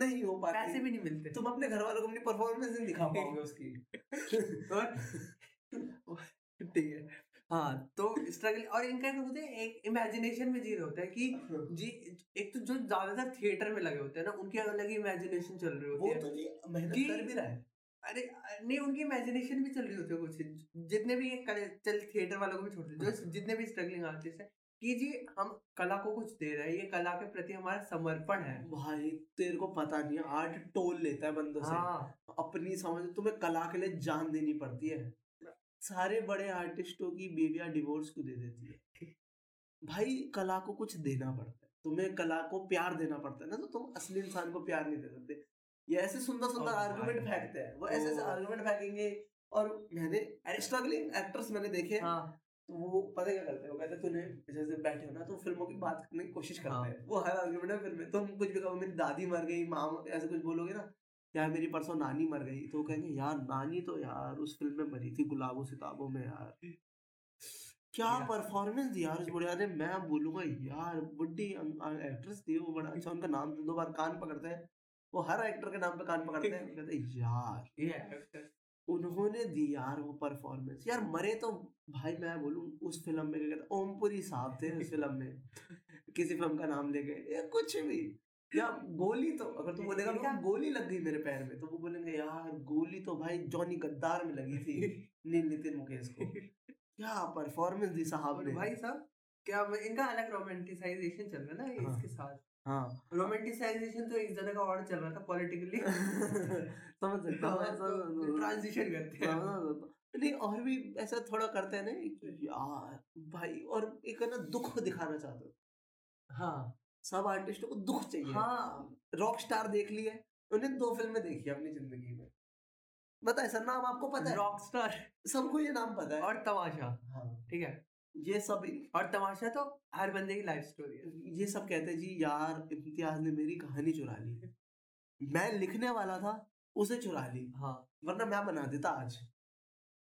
नहीं हो
पैसे भी नहीं मिलते।
तुम अपने घर वालों को अपनी परफॉर्मेंस नहीं दिखा पाओगे उसकी।
और ठीक है। हाँ तो स्ट्रगल और इनका क्या होता है एक इमेजिनेशन में जी रहे होता है कि जी एक तो जो ज़्यादातर थिएटर में लगे होते हैं ना उनकी अलग ही इमेजिनेशन चल रही
वो
होती है
तो जी मेहनत कर भी रहा है।
अरे नहीं उनकी इमेजिनेशन भी चल रही होती है कुछ। जितने भी चल थिएटर वालों को भी छोड़ दे जो जितने भी स्ट्रगलिंग आर्टिस्ट है कि जी हम कला को कुछ दे रहे हैं ये कला के प्रति हमारा समर्पण है।
भाई तेरे को पता नहीं आर्ट टोल लेता है बंदों से।
हाँ।
अपनी समझ तुम्हें कला के लिए जान देनी पड़ती है। सारे बड़े आर्टिस्टों की बेबियाँ डिवोर्स को दे देती है? भाई कला को कुछ देना पड़ता है। तुम्हें कला को प्यार देना पड़ता है ना तो तुम असली इंसान को प्यार नहीं दे सकते। ये ऐसे सुंदर सुंदर
ओ
आर्गुमेंट फेंकते हैं। वो ऐसे ऐसे
ओ।
आर्गुमेंट फेंकेंगे और मैंने स्ट्रगलिंग एक्टर्स मैंने देखे।
हाँ।
तो वो पता क्या करते हैं? वो कहते हैं तूने जैसे बैठे हो ना तो फ़िल्मों की बात करने की कोशिश करते
हाँ।
हैं। वो हर आर्गुमेंट है फ़िल्म में तुम कुछ भी कहो मेरी दादी मर गई माँ ऐसे कुछ बोलोगे ना यार मेरी परसों नानी मर गई। तो वो कहेंगे यार नानी तो यार उस फ़िल्म में मरी थी गुलाबों सिताबों में यार। क्या परफॉर्मेंस दी यार उस बुढ़िया ने? मैं बोलूँगा यार बुढ़ी एक्ट्रेस थी वो बड़ा अच्छा उनका नाम दो बार कान पकड़ते हैं। वो हर एक्टर के नाम पे कान पकड़ते हैं। कहते हैं यार
ये actor।
उन्होंने दी यार वो परफॉर्मेंस यार मरे तो भाई मैं बोलूँ उस फ़िल्म में क्या कहते ओमपुरी साहब थे उस फ़िल्म में। किसी फ़िल्म का नाम लेके या कुछ भी। या गोली तो अगर तू बोलेगा
इनका-
"मेरे को गोली लग गई मेरे पैर में तो वो बोलेंगे यार गोली तो भाई जॉनी गद्दार में लगी थी नील नितिन मुकेश को। क्या परफॉर्मेंस दी साहब ने।
भाई साहब क्या इनका अलग रोमांटिसाइजेशन चल रहा है ना
हाँ।
इसके साथ?
हाँ।
रोमांटिसाइजेशन तो एक जगह का और चल रहा था पॉलिटिकली
समझ सकता हूँ ऐसा-
ट्रांजिशन करते हैं।
समझ सकता हूँ। नहीं और भी ऐसा थोड़ा करते हैं ना यार भाई और एक ना दुख दिखाना चाहते हो।
हाँ
सब आर्टिस्टों को दुख चाहिए।
हाँ।
रॉक स्टार देख लिए उन्हें दो फ़िल्में देखी है अपनी ज़िंदगी में। है सर नाम आपको पता है?
रॉकस्टार
सबको ये नाम पता है।
और तमाशा।
हाँ।
ठीक है।
ये सब
और तमाशा तो हर बंदे की लाइफ स्टोरी है।
ये सब कहते हैं जी यार इम्तियाज़ ने मेरी कहानी चुरा ली मैं लिखने वाला था उसे चुरा ली।
हाँ।
वरना मैं बना देता आज।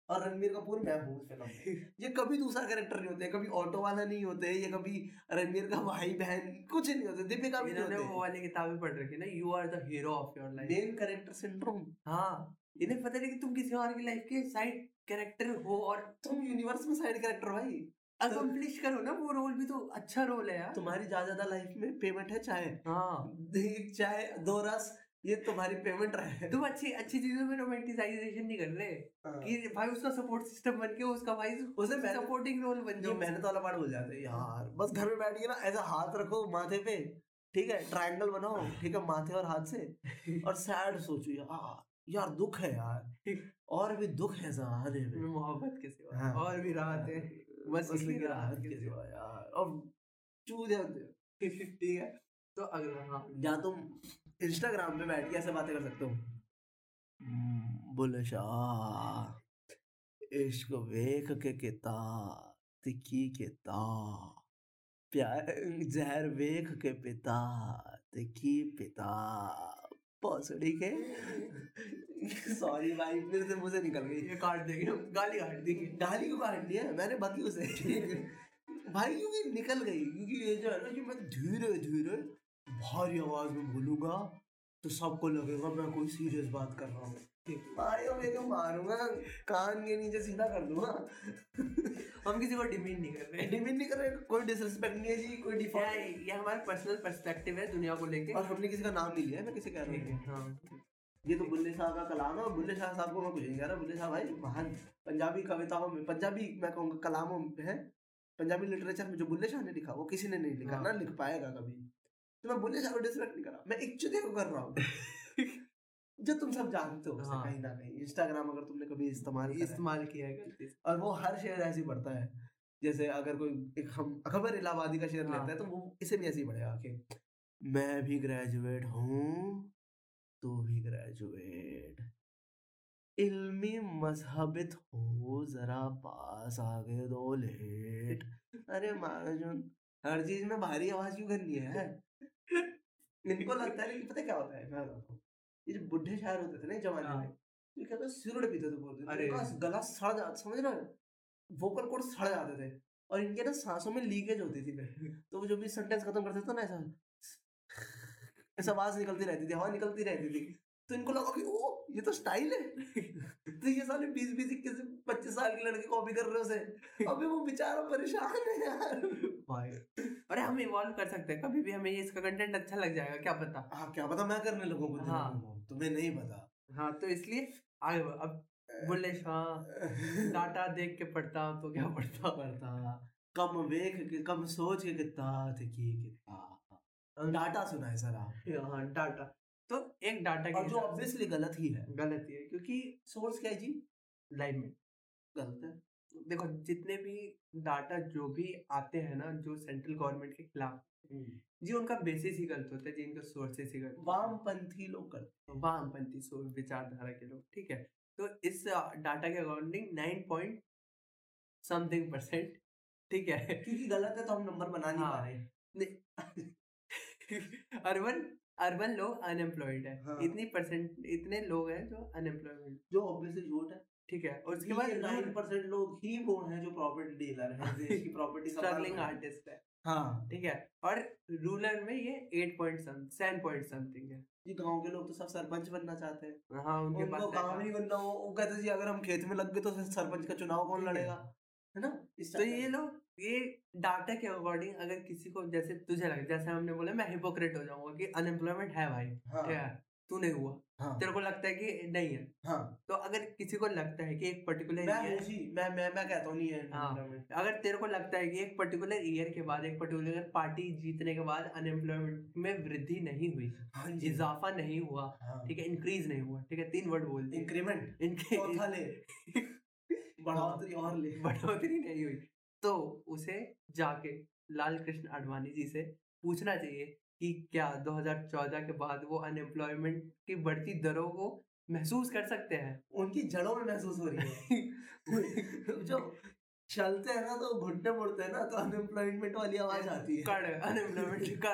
और रणबीर कपूर मैं हूँ फ़िल्म ये कभी दूसरा कैरेक्टर नहीं होते कभी ऑटो वाला नहीं होते ये कभी रणबीर का भाई बहन कुछ नहीं होते दीपिका भी नहीं
इन्होंने वो
होते
वाली किताबें पढ़ रखी ना you are the hero of your life
main character syndrome
हाँ। इन्हें पता नहीं कि तुम किसी और की लाइफ के साइड कैरेक्टर हो और
तुम यूनिवर्स में साइड कैरेक्टर भाई।
अकम्प्लिश करो ना वो रोल भी तो अच्छा रोल है यार।
तुम्हारी ज़्यादा ज़्यादा लाइफ में पेमेंट है चाहे।
हाँ।
चाय दो रस ये तुम्हारी पेमेंट रहे
तुम अच्छी अच्छी चीज़ों में रोमांटिसाइजेशन नहीं कर रहे।
हाँ।
कि भाई उसका सपोर्ट सिस्टम बन के उसका भाई
उसे
सपोर्टिंग रोल बन जाओ।
मेहनत वाला पार्ट भूल जाते हैं यार बस घर में बैठ के ना ऐसा हाथ रखो माथे पे ठीक है? ट्रायंगल बनाओ ठीक है? माथे और हाथ से। और सैड सोचो यार यार दुख है यार। और भी दुख है जमाने में।
मोहब्बत के सिवा
हाँ।
और भी राहत। है बस राहत के
के
सिवा
यार
ठीक है तो अगला। हाँ
या तुम इंस्टाग्राम पे बैठ के ऐसे बातें कर सकते हो। बुल शाह इश्क वेख के किता तिखी किता प्यार जहर वेख के पिता तिखी पिता। पौसड़ी के सॉरी भाई फिर से मुझे निकल गई।
ये काट देंगे हम गाली काट देंगे।
गाली को काट दिया मैंने बाकी उसे। भाई क्योंकि निकल गई? क्योंकि ये जो है ना कि मैं धीरे धीरे भारी आवाज़ में बोलूँगा तो सबको लगेगा मैं कोई सीरियस बात कर रहा हूँ। भाई मैं तो मारूँगा। कान के नीचे सीधा कर दूँगा।
हम किसी को डिमीन नहीं कर रहे।
डिमिन नहीं कर रहे कोई डिसरिस्पेक्ट नहीं है जी कोई डिफ़ॉल्ट
ये हमारा पर्सनल पर्सपेक्टिव है दुनिया को लेके।
और हमने किसी का नाम नहीं लिया मैं किसे कह रहा
हूँ?
हाँ ये तो बुल्ले शाह का कलाम है और बुल्ले शाह साहब को मैं कुछ नहीं कह रहा। बुल्ले शाह भाई महान पंजाबी कविताओं में पंजाबी मैं कहूँगा कलामों में है। पंजाबी लिटरेचर में जो बुल्ले शाह ने लिखा वो किसी ने नहीं लिखा
हाँ।
ना लिख पाएगा कभी। तो मैं बुल्ले शाह को डिसरेस्पेक्ट नहीं कर रहा मैं एक चुते को कर रहा हूँ? जो तुम सब जानते हो
हाँ।
कहीं ना कहीं। इंस्टाग्राम अगर तुमने कभी इस्तेमाल
इस्तेमाल किया है
और वो हर शेयर ऐसे ही पढ़ता है। जैसे अगर कोई एक हम अकबर इलाहाबादी का शेर
हाँ।
लेता है। तो वो इसे भी ऐसे ही पढ़ेगा कि मैं भी ग्रेजुएट हूँ तू भी ग्रेजुएट इल्मी मजहबित हो जरा पास आगे दो लेट। अरे महाराजन हर चीज़ में भारी आवाज़ क्यों करनी है? इनको लगता है कि पता क्या होता है? मैं हूँ। ये जो बुढ़े शायर होते थे ना जमाने
हाँ।
में तो ये क्या है सिगरेट पीते थे बोलते थे
अरे।
गला सड़ जाता समझ रहे हो वोकल कोड सड़ जाते थे और इनके ना सांसों में लीकेज होती थी तो वो जो भी सेंटेंस खत्म करते थे ना ऐसा ऐसा आवाज़ निकलती रहती थी हवा निकलती रहती थी तो इनको लगा कि ओ ये तो स्टाइल है। तो ये साले बीस बीस इक्कीस पच्चीस साल के लड़के कॉपी कर रहे हो उसे। अबे वो बेचारा परेशान है यार।
भाई। अरे हम इवॉल्व कर सकते हैं कभी भी हमें ये इसका कंटेंट अच्छा लग जाएगा क्या पता?
हाँ क्या पता मैं करने लगूं कुछ
हाँ।
तुम्हें नहीं पता।
हाँ तो इसलिए आगे अब बुल्ले शाह डाटा देख के पढ़ता तो क्या पढ़ता?
पढ़ता। कम वेख के कम सोच के कितना थे की कितना। डाटा सुना है सर। आप
हाँ डाटा। तो एक डाटा
और जो ऑब्वियसली गलत ही है।
गलत ही है क्योंकि
सोर्स क्या है जी?
लाइव में।
गलत है।
देखो जितने भी डाटा जो भी आते हैं ना जो सेंट्रल गवर्नमेंट के खिलाफ जी उनका बेसिस ही गलत होता है जी इनका सोर्सेस ही गलत
वामपंथी लोग करते
वामपंथी सोच विचारधारा के लोग ठीक है? तो इस डाटा के according nine point something percent ठीक है?
क्योंकि गलत है तो हम नंबर बना नहीं
हाँ।
पा रहे
अर्बन अर्बन लोग अनएम्प्लॉयड है।
हाँ।
इतनी परसेंट इतने लोग हैं जो अनएम्प्लॉयमेंट
जो ऑब्वियसली झूठ है।
ठीक है और उसके
बाद नाइन परसेंट लोग ही वो हैं जो प्रॉपर्टी डीलर हैं देश की प्रॉपर्टी
स्ट्रगलिंग आर्टिस्ट है।
हाँ।
ठीक है और रूरल में ये eight point some seven point something है।
ये गाँव के लोग तो सब सरपंच बनना चाहते हैं।
हाँ उनके पास
काम नहीं बनना वो वो कहते हैं जी अगर हम खेत में लग गए तो सरपंच का चुनाव कौन लड़ेगा? है ना? इस
तो ये लोग ये डाटा के अकॉर्डिंग अगर किसी को जैसे तुझे लगे जैसे हमने बोला मैं हिपोक्रेट हो जाऊँगा कि अनएम्प्लॉयमेंट है भाई
हाँ
ठीक है? तू नहीं हुआ।
हाँ।
तेरे को लगता है कि नहीं है।
हाँ।
तो अगर किसी को लगता है कि एक पर्टिकुलर
मैं
ईयर
मैं मैं मैं कहता हूँ नहीं है
हाँ। अगर तेरे को लगता है कि एक पर्टिकुलर ईयर के बाद एक पर्टिकुलर पार्टी जीतने के बाद अनएम्प्लॉयमेंट में वृद्धि नहीं हुई
हाँ
इजाफा नहीं हुआ
हाँ।
ठीक है? इंक्रीज नहीं हुआ ठीक है? तीन वर्ड बोल
इंक्रीमेंट
इनके
बढ़ोतरी और ले
बढ़ोतरी नहीं हुई। तो उसे जाके लाल कृष्ण आडवाणी जी से पूछना चाहिए कि क्या 2014 के बाद वो अनएम्प्लॉयमेंट की बढ़ती दरों को महसूस कर सकते हैं?
उनकी जड़ों में महसूस हो रही है। जो चलते हैं ना तो घुटने मुड़ते हैं ना तो अनएम्प्लॉयमेंट वाली आवाज़ आती है।
कड़ अनएम्प्लॉयमेंट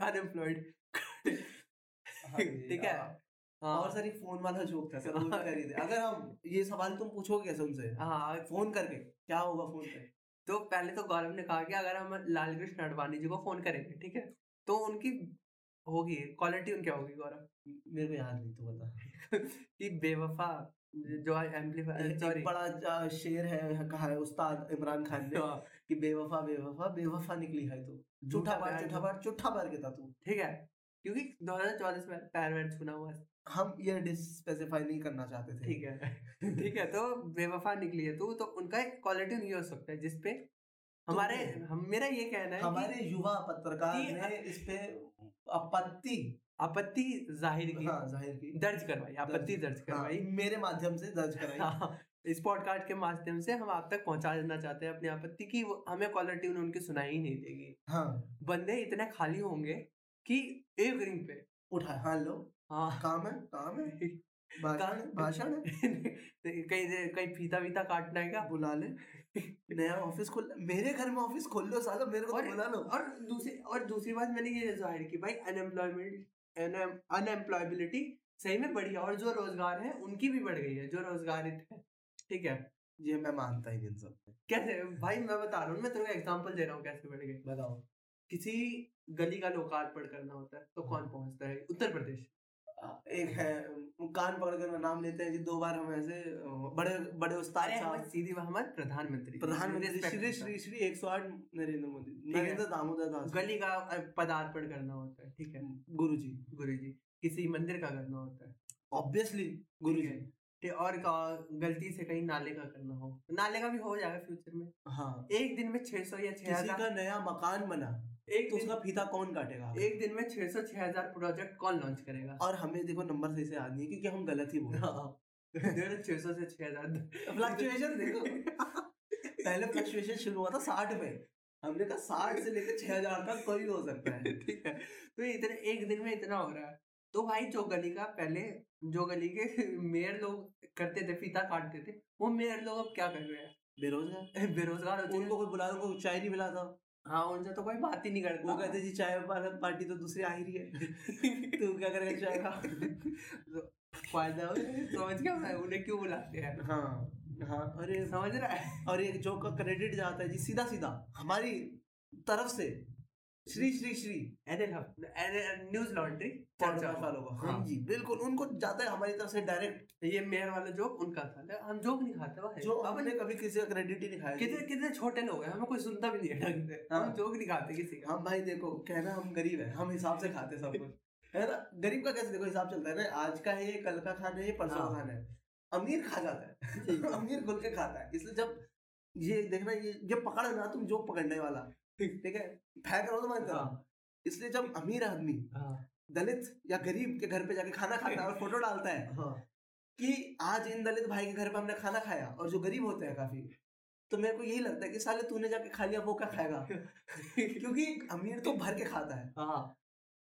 अनएम्प्लॉयड ठीक है? हाँ।
और सर एक फ़ोन वाला जोक था सर वो भी कर दे अगर हम ये सवाल तुम पूछोगे कैसे उनसे?
हाँ।
फ़ोन करके क्या होगा फ़ोन पे?
तो पहले तो गौरव ने कहा कि अगर हम लाल कृष्ण अडवाणी जी को फ़ोन करेंगे ठीक है? तो उनकी होगी क्वालिटी उनकी होगी गौरव।
मेरे को याद नहीं तो बता।
कि बेवफा जो एम्पलीफायर सॉरी
बड़ा शेर है कहा है उस्ताद इमरान खान ने कि बेवफा बेवफा बेवफा निकली है तू। झूठा बार झूठा बार झूठा बार के था तू।
ठीक है? क्योंकि 2014 में पैर वैर छूना हुआ है।
हम ये डिस स्पेसिफाई नहीं करना चाहते थे।
ठीक है। ठीक है तो बेवफा निकली है। तू तो उनका एक क्वालिटी नहीं हो सकता है जिसपे हमारे
तो-
हम मेरा ये कहना है
हमारे युवा पत्रकार ने इस पे आपत्ति
आपत्ति ज़ाहिर की।
हाँ ज़ाहिर की।
दर्ज करवाई आपत्ति दर्ज
हाँ,
करवाई
मेरे माध्यम से दर्ज कराई।
हाँ, इस पॉडकास्ट के माध्यम से हम आप तक पहुँचा देना चाहते हैं अपनी आपत्ति की। हमें क्वालिटी उन्हें उनकी सुनाई ही नहीं देगी।
हाँ।
बंदे इतने खाली होंगे कि एक रिंग पे
उठा हाँ लो।
हाँ।
काम है काम है। भाषण है,
कहीं कहीं फीता वीता काटना है क्या?
बुला ले। नया ऑफ़िस खोल मेरे घर में ऑफ़िस खोल लो सालो मेरे को
और
तो बुला लो।
और दूसरी और दूसरी बात मैंने ये ज़ाहिर की भाई अनएम्प्लॉयमेंट अनएम्प्लॉयबिलिटी सही में बढ़ी है और जो रोज़गार है उनकी भी बढ़ गई है जो रोजगारित है ठीक है?
ये मैं मानता ही इन सब
कैसे? भाई मैं बता रहा हूँ मैं तेरे को एग्जांपल दे रहा हूँ कैसे बढ़ गई।
बताओ।
किसी गली का लोकार्पण करना होता है तो कौन पहुँचता है? उत्तर प्रदेश।
एक है कान पकड़ कर नाम लेते हैं जी दो बार हम ऐसे बड़े बड़े उस्ताद
सीधी हमारे प्रधानमंत्री।
प्रधानमंत्री श्री। श्री श्री एक सौ आठ नरेंद्र मोदी नरेंद्र दामोदर दास
गली का पदार्पण करना होता है ठीक है।
गुरु जी
गुरु जी किसी मंदिर का करना होता है।
ऑब्वियसली गुरु जी
और का- गलती से कहीं नाले का करना हो। नाले का भी हो जाएगा फ्यूचर में।
हाँ।
एक दिन में 600 या
किसी
6000
का नया मकान बना।
एक
तो उसका फीता कौन काटेगा?
एक दिन में 600 6000 प्रोजेक्ट कौन लॉन्च करेगा?
और हमें देखो नंबर सही से याद नहीं है क्योंकि हम गलत ही बोल रहे हैं।
छह सौ से छह हज़ार
फ्लक्चुएशन देखो। पहले फ्लक्चुएशन शुरू हुआ था साठ में। हमने कहा साठ से लेकर छह हज़ार तक कोई हो सकता है।
ठीक है। तो इतने एक दिन में इतना हो रहा है। तो भाई जो गली का पहले जो गली के मेयर लोग करते थे फीता काटते थे। वो मेयर लोग अब क्या कर रहे हैं?
बेरोजगार।
बेरोजगार हो
उनको कोई बुला उनको चाय नहीं मिलाता
हाँ उनसे तो कोई बात ही नहीं करता।
वो कहते जी चाय पार्टी तो दूसरी आ ही रही है। तू क्या करेगा चाय का?
तो फ़ायदा हो समझ गया मैं उन्हें क्यों बुलाते हैं?
हाँ हाँ। अरे
समझ रहा है।
और एक जो का क्रेडिट जाता है जी सीधा सीधा हमारी तरफ़ से। श्री श्री श्री
न्यूज़ लॉन्ड्री
वालों को। हाँ। जी बिल्कुल उनको जाता है हमारी तरफ़ से डायरेक्ट
ये मेयर वाला जोक उनका था। हम जोक नहीं खाते भाई।
जो हमने कभी किसी का क्रेडिट ही नहीं खाया।
कितने कितने छोटे लोग हैं हमें कोई सुनता भी नहीं है ढंग से। हम
हाँ।
जोक नहीं खाते किसी का।
हम भाई देखो कहना हम गरीब है हम हिसाब से खाते सब कुछ। है ना? गरीब का कैसे देखो हिसाब चलता है ना आज का है ये कल का खाना है ये परसों का
हाँ।
खाना है। अमीर खा जाता है। अमीर खुल के खाता है। इसलिए जब ये देखना ये ये पकड़ ना तुम जो पकड़ने वाला। ठीक है? फेंक रहा हो तुम्हारी तरफ़
हाँ,
इसलिए जब अमीर आदमी
हाँ,
दलित या गरीब के घर पे जाके खाना खाता है और फ़ोटो डालता है
हाँ।
कि आज इन दलित भाई के घर पे हमने खाना खाया और जो गरीब होते हैं काफ़ी तो मेरे को यही लगता है कि साले तूने जाके खा लिया वो क्या खाएगा? क्योंकि अमीर तो भर के खाता है।
हाँ।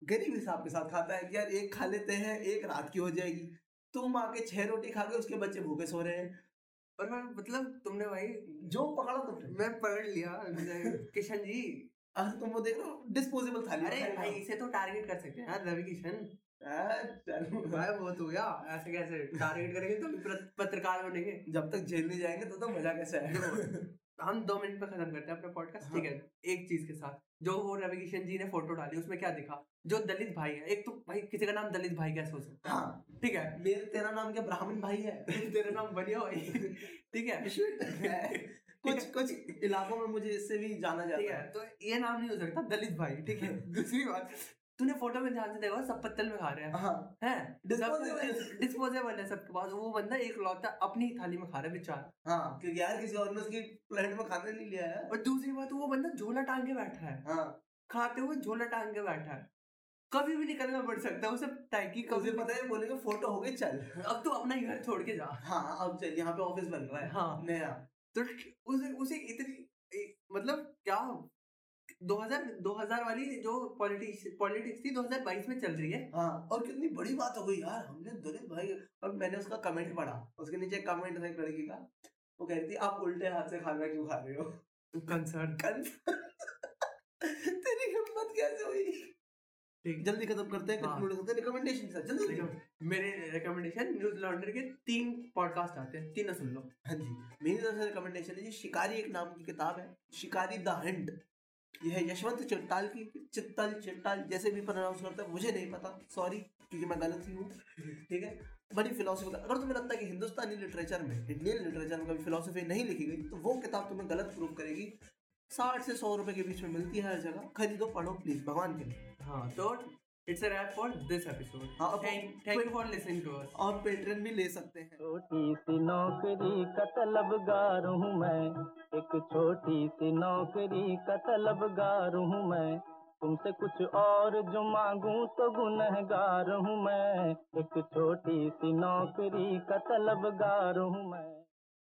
गरीब हिसाब के साथ खाता है कि यार एक खा लेते हैं एक रात की हो जाएगी। तुम आके छह रोटी खा के उसके बच्चे भूखे सो रहे हैं।
और मैं मतलब तुमने भाई
जो पकड़ा तुमने।
मैं पकड़ लिया किशन जी।
अरे तुम वो देख रहे हो डिस्पोजेबल थाली
अरे भाई इसे तो टारगेट कर सकते हैं यार रवि किशन। भाई बहुत हो गया। ऐसे कैसे टारगेट करेंगे तो पत्रकार बनेंगे।
जब तक जेल नहीं जाएँगे तो तो मज़ा कैसे आएगा
हम दो मिनट में खत्म करते हैं अपना पॉडकास्ट
हाँ।
ठीक है? एक चीज़ के साथ। जो वो रवि किशन जी ने फ़ोटो डाली उसमें क्या दिखा? जो दलित भाई है एक तो भाई किसी का नाम दलित भाई कैसे हो सकता
हाँ?
है। ठीक है?
मेरे तेरा नाम क्या ब्राह्मण भाई है?
तेरा नाम बनिया भाई। ठीक है?
कुछ कुछ इलाकों में मुझे इससे भी जाना जाता
है
है।
तो ये नाम नहीं हो सकता दलित भाई ठीक है? दूसरी बात तूने फ़ोटो में ध्यान से देखा सब पत्तल में खा रहे हैं।
हाँ।
हैं? डिस्पोजेबल है। सबके पास वो बंदा एक लौता अपनी थाली में खा रहा है बेचारा।
हाँ क्योंकि यार किसी और ने उसकी प्लेट में खाना नहीं लिया है
और दूसरी बात वो बंदा झोला टांग के बैठा है।
हाँ।
खाते हुए झोला टांग के बैठा है। कभी भी निकलना पड़ सकता है उसे टाइकी कभी
पता है बोलेंगे फ़ोटो हो गई चल।
अब तो अपना ही घर छोड़ के जा।
हाँ अब चल यहाँ पे ऑफ़िस बन रहा है।
हाँ।
नया।
तो उसे उसे इतनी मतलब क्या 2000 2000 वाली जो पॉलिटिक्स पॉलिटिक्स थी 2022 में चल रही है।
हाँ। और कितनी बड़ी बात हो गई यार हमने दलित भाई और मैंने उसका कमेंट पढ़ा उसके नीचे कमेंट था एक लड़की का वो कह रही थी आप उल्टे हाथ से खाना क्यों खा रहे हो?
कंसर्न
तेरी हिम्मत कैसे हुई?
ठीक।
जल्दी खत्म करते हैं
हाँ।
कंक्लूड करते हैं रिकमेंडेशन सर जल्दी।
मेरे रिकमेंडेशन न्यूज़ लॉन्डर के तीन पॉडकास्ट आते हैं तीनों सुन लो।
हाँ जी। मेरी तरफ़ से रिकमेंडेशन है जी शिकारी एक नाम की किताब है शिकारी द हंट। यह है यशवंत चिट्टाल की चित्तल चिट्टाल जैसे भी प्रोनाउंस करता है मुझे नहीं पता सॉरी क्योंकि मैं गलत ही हूँ ठीक है? बड़ी फिलोसफी अगर तुम्हें लगता है कि हिंदुस्तानी लिटरेचर में इंडियन लिटरेचर में कभी फिलोसफी नहीं लिखी गई तो वो किताब तुम्हें गलत प्रूव करेगी। साठ से सौ रुपए के बीच में मिलती है हर जगह खरीदो पढ़ो प्लीज़ भगवान के लिए।
हाँ तो it's a wrap for this episode thank you for listening to us
और पेट्रन भी ले सकते हैं।
छोटी सी नौकरी का तलबगार हूँ मैं। एक छोटी सी नौकरी का तलबगार हूँ मैं। तुमसे कुछ और जो मांगू तो गुनहगार हूँ मैं। एक छोटी सी नौकरी का तलबगार हूँ मैं।